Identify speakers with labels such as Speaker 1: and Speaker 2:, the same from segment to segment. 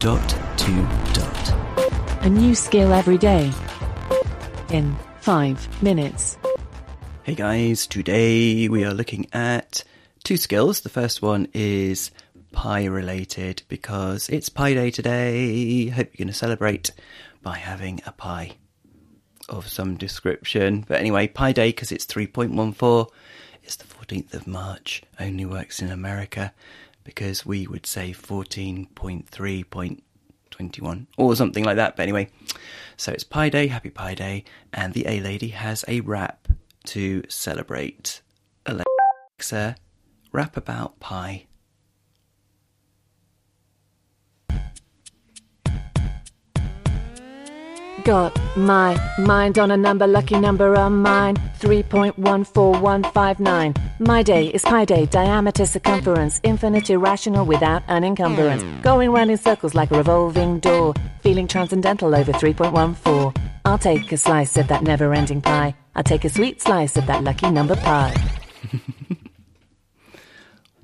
Speaker 1: Dot to dot.
Speaker 2: A new skill every day. In 5 minutes.
Speaker 1: Hey guys, today we are looking at two skills. The first one is pi related because it's Pi Day today. Hope you're going to celebrate by having a pie of some description. But anyway, Pi Day because it's 3.14. It's the 14th of March. Only works in America because we would say 14.3.21 or something like that. But anyway, so it's Pi Day, Happy Pi Day, and the A Lady has a rap to celebrate. Alexa, rap about pi.
Speaker 2: Got my mind on a number, lucky number on mine. 3.14159. My day is pi day, diameter, circumference, infinite, irrational without an encumbrance. Going round in circles like a revolving door. Feeling transcendental over 3.14. I'll take a slice of that never ending pie. I'll take a sweet slice of that lucky number pie.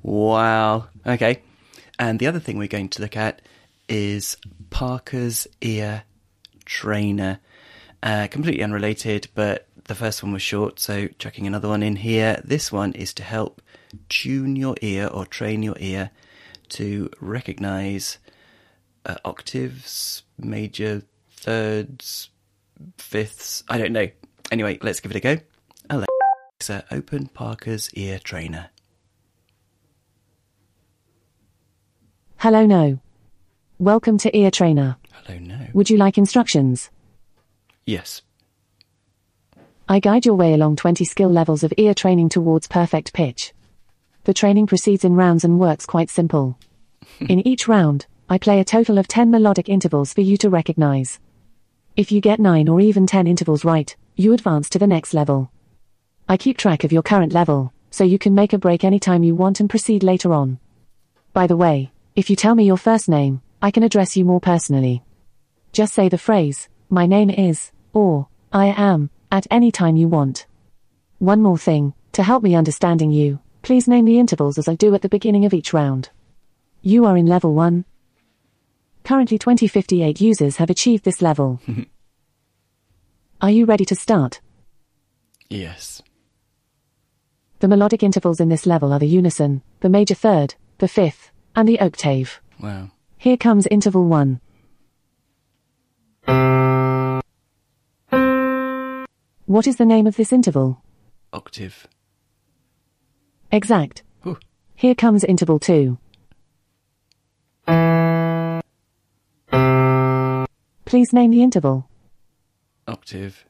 Speaker 1: Wow. Okay. And the other thing we're going to look at is Parker's ear trainer. Uh, completely unrelated, but the first one was short, so chucking another one in here. This one is to help tune your ear or train your ear to recognize uh, octaves, major thirds, fifths. I don't know. Anyway, let's give it a go. Alexa, open Parker's ear trainer.
Speaker 2: Hello, no. Welcome to Ear Trainer. Would you like instructions?
Speaker 1: Yes.
Speaker 2: I guide your way along 20 skill levels of ear training towards perfect pitch. The training proceeds in rounds and works quite simple. in each round, I play a total of 10 melodic intervals for you to recognize. If you get 9 or even 10 intervals right, you advance to the next level. I keep track of your current level, so you can make a break anytime you want and proceed later on. By the way, if you tell me your first name, I can address you more personally. Just say the phrase, my name is, or, I am, at any time you want. One more thing, to help me understanding you, please name the intervals as I do at the beginning of each round. You are in level 1. Currently 2058 users have achieved this level. are you ready to start?
Speaker 1: Yes.
Speaker 2: The melodic intervals in this level are the unison, the major third, the fifth, and the octave.
Speaker 1: Wow.
Speaker 2: Here comes interval 1. What is the name of this interval?
Speaker 1: Octave.
Speaker 2: Exact.
Speaker 1: Whew.
Speaker 2: Here comes interval 2. Please name the interval.
Speaker 1: Octave.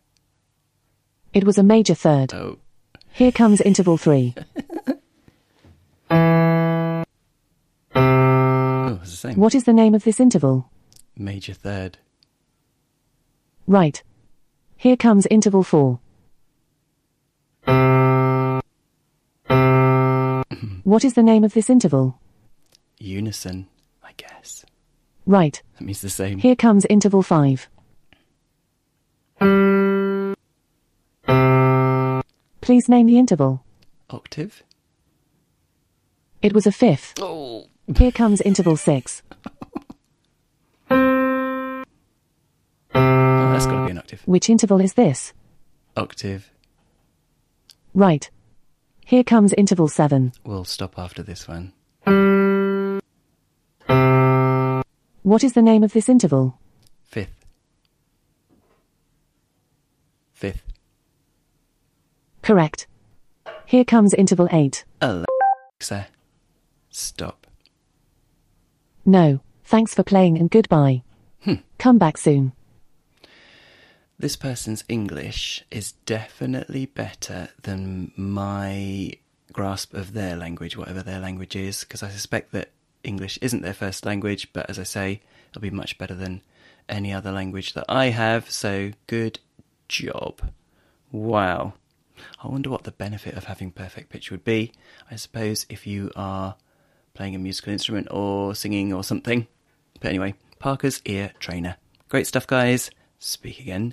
Speaker 2: It was a major third.
Speaker 1: Oh.
Speaker 2: Here comes interval 3.
Speaker 1: Oh, the same.
Speaker 2: What is the name of this interval?
Speaker 1: Major third.
Speaker 2: Right. Here comes interval 4. What is the name of this interval?
Speaker 1: Unison, I guess.
Speaker 2: Right.
Speaker 1: That means the same.
Speaker 2: Here comes interval 5. Please name the interval.
Speaker 1: Octave.
Speaker 2: It was a fifth.
Speaker 1: Oh.
Speaker 2: Here comes interval 6.
Speaker 1: that's got to be an octave.
Speaker 2: Which interval is this?
Speaker 1: Octave.
Speaker 2: Right. Here comes interval 7.
Speaker 1: We'll stop after this one.
Speaker 2: What is the name of this interval?
Speaker 1: Fifth. Fifth.
Speaker 2: Correct. Here comes interval 8.
Speaker 1: Alexa. Stop.
Speaker 2: No, thanks for playing and goodbye. Hmm. Come back soon.
Speaker 1: This person's English is definitely better than my grasp of their language, whatever their language is, because I suspect that English isn't their first language, but as I say, it'll be much better than any other language that I have, so good job. Wow. I wonder what the benefit of having perfect pitch would be. I suppose if you are playing a musical instrument or singing or something. But anyway, Parker's Ear Trainer. Great stuff, guys. Speak again